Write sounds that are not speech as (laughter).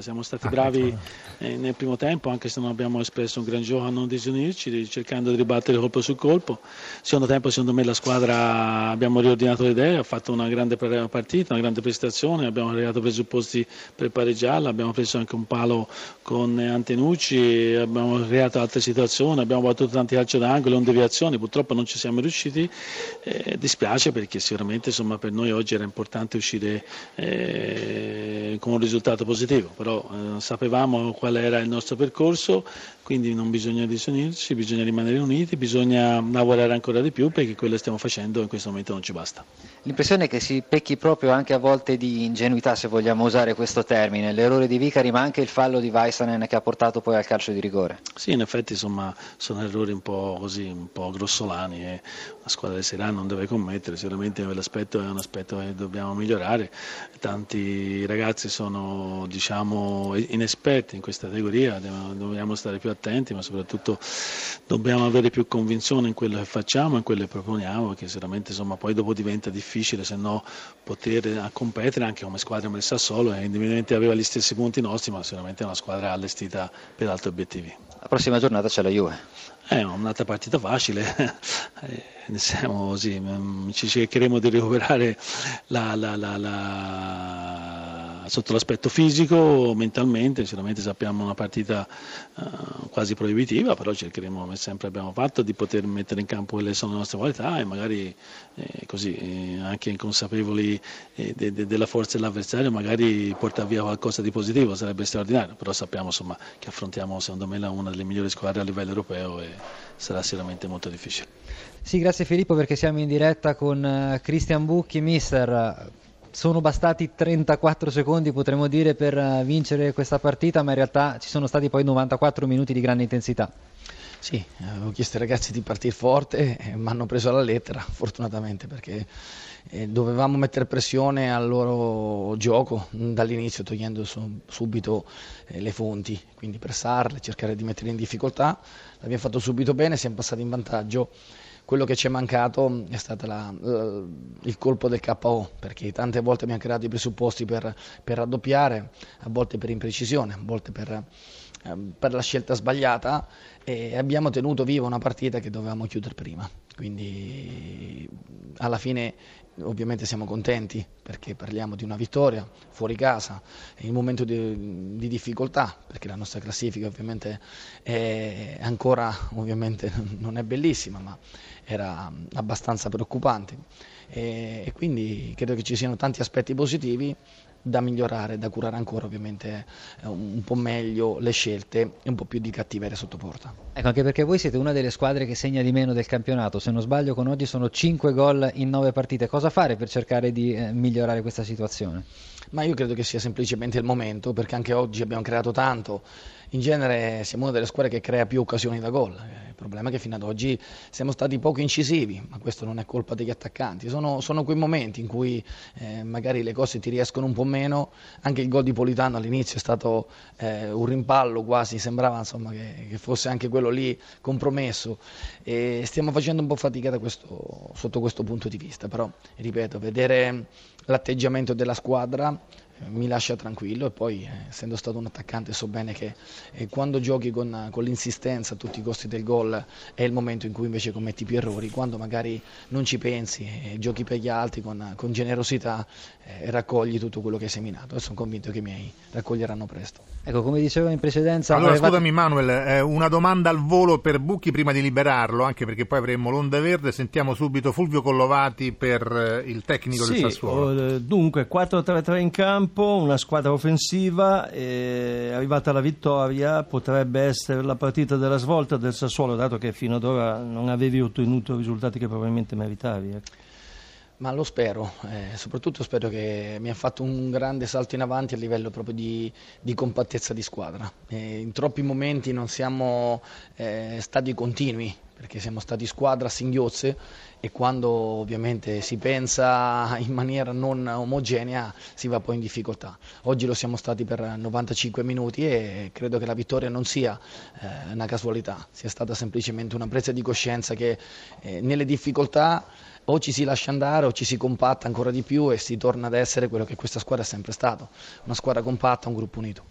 Siamo stati bravi eh, nel primo tempo, anche se non abbiamo espresso un gran gioco a non disunirci, cercando di ribattere colpo su colpo. Secondo tempo, secondo me, la squadra abbiamo riordinato le idee, ha fatto una grande partita, una grande prestazione, abbiamo creato presupposti per pareggiarla, abbiamo preso anche un palo con Antenucci, abbiamo creato altre situazioni, abbiamo battuto tanti calci d'angolo, non deviazioni, purtroppo non ci siamo riusciti. Eh, dispiace perché sicuramente insomma, per noi oggi era importante uscire eh, con un risultato positivo però eh, sapevamo qual era il nostro percorso, quindi non bisogna disunirci, bisogna rimanere uniti, bisogna lavorare ancora di più perché quello che stiamo facendo in questo momento non ci basta. L'impressione è che si pecchi proprio anche a volte di ingenuità, se vogliamo usare questo termine, l'errore di Vicari ma anche il fallo di Weisanen che ha portato poi al calcio di rigore. Sì, in effetti insomma, sono errori un po' così, un po' grossolani e la squadra Serie A non deve commettere, sicuramente quell'aspetto è un aspetto che dobbiamo migliorare, tanti ragazzi sono diciamo, inesperti in questa categoria, dobbiamo stare più attenti ma soprattutto dobbiamo avere più convinzione in quello che facciamo e in quello che proponiamo perché sicuramente insomma, poi dopo diventa difficile se no poter competere anche come squadra come il Sassuolo e indipendentemente aveva gli stessi punti nostri ma sicuramente è una squadra allestita per altri obiettivi. La prossima giornata c'è la Juve. È un'altra partita facile, (laughs) eh, siamo così, mm, ci cercheremo di recuperare la, la, la, la, sotto l'aspetto fisico, mentalmente, sicuramente sappiamo una partita uh, quasi proibitiva, però cercheremo, come sempre abbiamo fatto, di poter mettere in campo quelle sono le nostre qualità e magari eh, così, eh, anche inconsapevoli eh, de, de, della forza dell'avversario, magari portare via qualcosa di positivo, sarebbe straordinario, però sappiamo insomma, che affrontiamo secondo me una delle migliori squadre a livello europeo e sarà sicuramente molto difficile. Sì, grazie Filippo perché siamo in diretta con Christian Bucchi, mister. Sono bastati 34 secondi, potremmo dire, per uh, vincere questa partita, ma in realtà ci sono stati poi 94 minuti di grande intensità. Sì, avevo chiesto ai ragazzi di partire forte e mi hanno preso alla lettera, fortunatamente, perché eh, dovevamo mettere pressione al loro gioco dall'inizio, togliendo subito eh, le fonti, quindi pressarle, cercare di mettere in difficoltà. L'abbiamo fatto subito bene, siamo passati in vantaggio quello che ci è mancato è stato la, il colpo del KO, perché tante volte abbiamo creato i presupposti per, per raddoppiare, a volte per imprecisione, a volte per, ehm, per la scelta sbagliata e abbiamo tenuto viva una partita che dovevamo chiudere prima. Quindi alla fine ovviamente siamo contenti perché parliamo di una vittoria fuori casa, in un momento di, di difficoltà perché la nostra classifica ovviamente è ancora ovviamente non è bellissima ma era abbastanza preoccupante. E, e quindi credo che ci siano tanti aspetti positivi da migliorare, da curare ancora ovviamente eh, un po' meglio le scelte e un po' più di cattiveria sotto porta. Ecco, anche perché voi siete una delle squadre che segna di meno del campionato, se non sbaglio con oggi sono 5 gol in 9 partite, cosa fare per cercare di eh, migliorare questa situazione? Ma io credo che sia semplicemente il momento, perché anche oggi abbiamo creato tanto. In genere siamo una delle squadre che crea più occasioni da gol. Il problema è che fino ad oggi siamo stati poco incisivi, ma questo non è colpa degli attaccanti. Sono, sono quei momenti in cui eh, magari le cose ti riescono un po' meno. Anche il gol di Politano all'inizio è stato eh, un rimpallo quasi, sembrava insomma, che, che, fosse anche quello lì compromesso. E stiamo facendo un po' fatica questo, sotto questo punto di vista, però ripeto, vedere l'atteggiamento della squadra mi lascia tranquillo e poi eh, essendo stato un attaccante so bene che eh, quando giochi con, con, l'insistenza a tutti i costi del gol è il momento in cui invece commetti più errori, quando magari non ci pensi e giochi per gli altri con, con generosità e eh, raccogli tutto quello che hai seminato e sono convinto che i miei raccoglieranno presto. Ecco, come dicevo in precedenza... Allora, aveva... scusami Manuel, eh, una domanda al volo per Bucchi prima di liberarlo, anche perché poi avremo l'onda verde, sentiamo subito Fulvio Collovati per il tecnico sì, del Sassuolo. Dunque, 4-3-3 in campo campo, una squadra offensiva, è arrivata la vittoria, potrebbe essere la partita della svolta del Sassuolo, dato che fino ad ora non avevi ottenuto risultati che probabilmente meritavi. Ecco. Ma lo spero, eh, soprattutto spero che mi ha fatto un grande salto in avanti a livello proprio di, di compattezza di squadra. Eh, in troppi momenti non siamo eh, stati continui, perché siamo stati squadra a singhiozze e quando ovviamente si pensa in maniera non omogenea si va poi in difficoltà. Oggi lo siamo stati per 95 minuti e credo che la vittoria non sia eh, una casualità, sia stata semplicemente una presa di coscienza che eh, nelle difficoltà o ci si lascia andare o ci si compatta ancora di più e si torna ad essere quello che questa squadra è sempre stato, una squadra compatta, un gruppo unito.